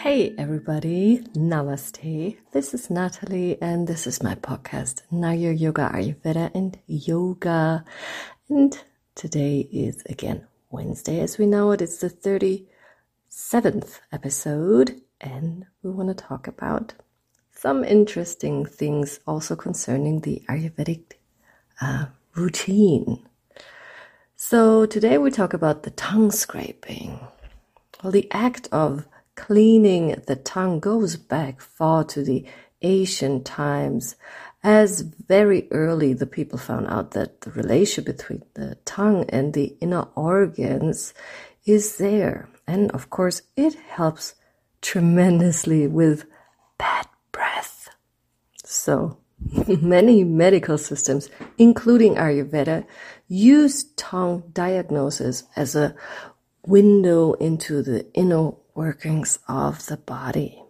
Hey everybody, Namaste. This is Natalie and this is my podcast, Nayur Yoga Ayurveda and Yoga. And today is again Wednesday as we know it. It's the 37th episode and we want to talk about some interesting things also concerning the Ayurvedic uh, routine. So today we talk about the tongue scraping. Well, the act of cleaning the tongue goes back far to the ancient times, as very early the people found out that the relation between the tongue and the inner organs is there. And of course, it helps tremendously with bad breath. So, many medical systems, including Ayurveda, use tongue diagnosis as a window into the inner workings of the body.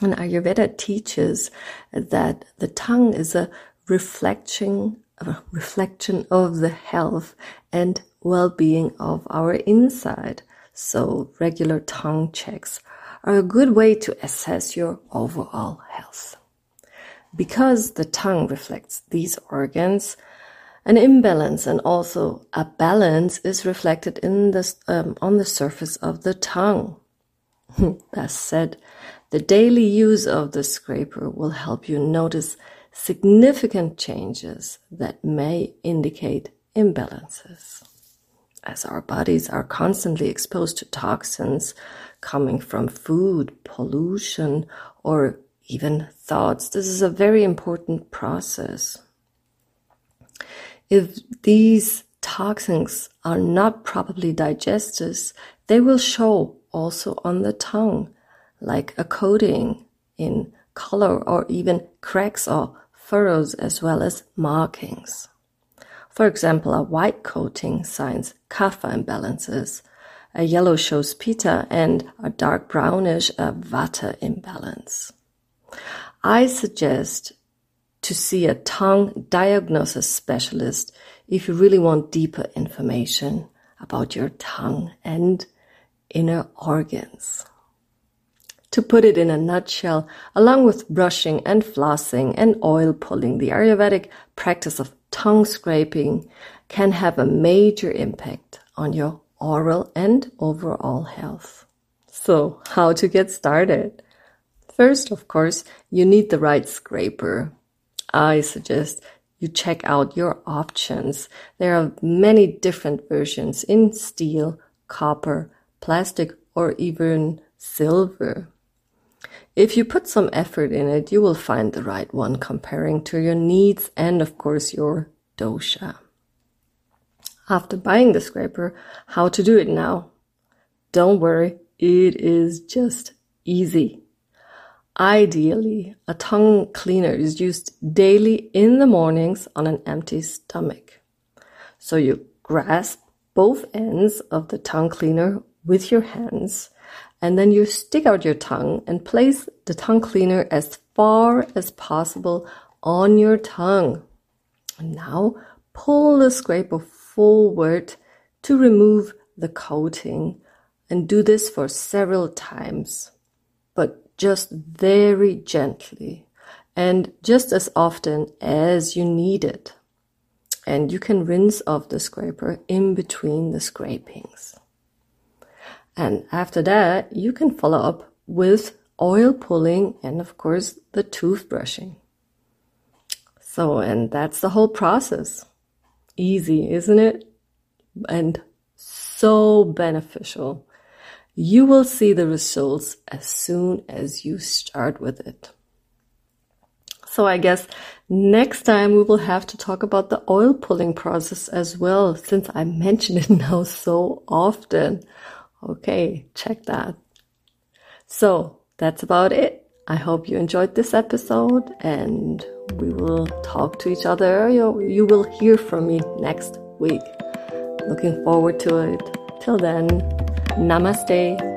And Ayurveda teaches that the tongue is a reflection, a reflection of the health and well-being of our inside. So regular tongue checks are a good way to assess your overall health. Because the tongue reflects these organs, an imbalance and also a balance is reflected in the, um, on the surface of the tongue. Thus said, the daily use of the scraper will help you notice significant changes that may indicate imbalances. As our bodies are constantly exposed to toxins coming from food, pollution, or even thoughts, this is a very important process. If these toxins are not properly digested, they will show also on the tongue, like a coating in color or even cracks or furrows as well as markings. For example, a white coating signs kapha imbalances, a yellow shows pitta, and a dark brownish a vata imbalance. I suggest to see a tongue diagnosis specialist if you really want deeper information about your tongue and inner organs. To put it in a nutshell, along with brushing and flossing and oil pulling, the Ayurvedic practice of tongue scraping can have a major impact on your oral and overall health. So, how to get started? First, of course, you need the right scraper. I suggest you check out your options. There are many different versions in steel, copper, plastic, or even silver. If you put some effort in it, you will find the right one comparing to your needs and of course your dosha. After buying the scraper, how to do it now? Don't worry, it is just easy. Ideally, a tongue cleaner is used daily in the mornings on an empty stomach. So you grasp both ends of the tongue cleaner with your hands and then you stick out your tongue and place the tongue cleaner as far as possible on your tongue. Now pull the scraper forward to remove the coating and do this for several times. But just very gently and just as often as you need it. And you can rinse off the scraper in between the scrapings. And after that, you can follow up with oil pulling and of course the toothbrushing. So, and that's the whole process. Easy, isn't it? And so beneficial. You will see the results as soon as you start with it. So I guess next time we will have to talk about the oil pulling process as well, since I mention it now so often. Okay, check that. So that's about it. I hope you enjoyed this episode and we will talk to each other. You, you will hear from me next week. Looking forward to it. Till then, Namaste.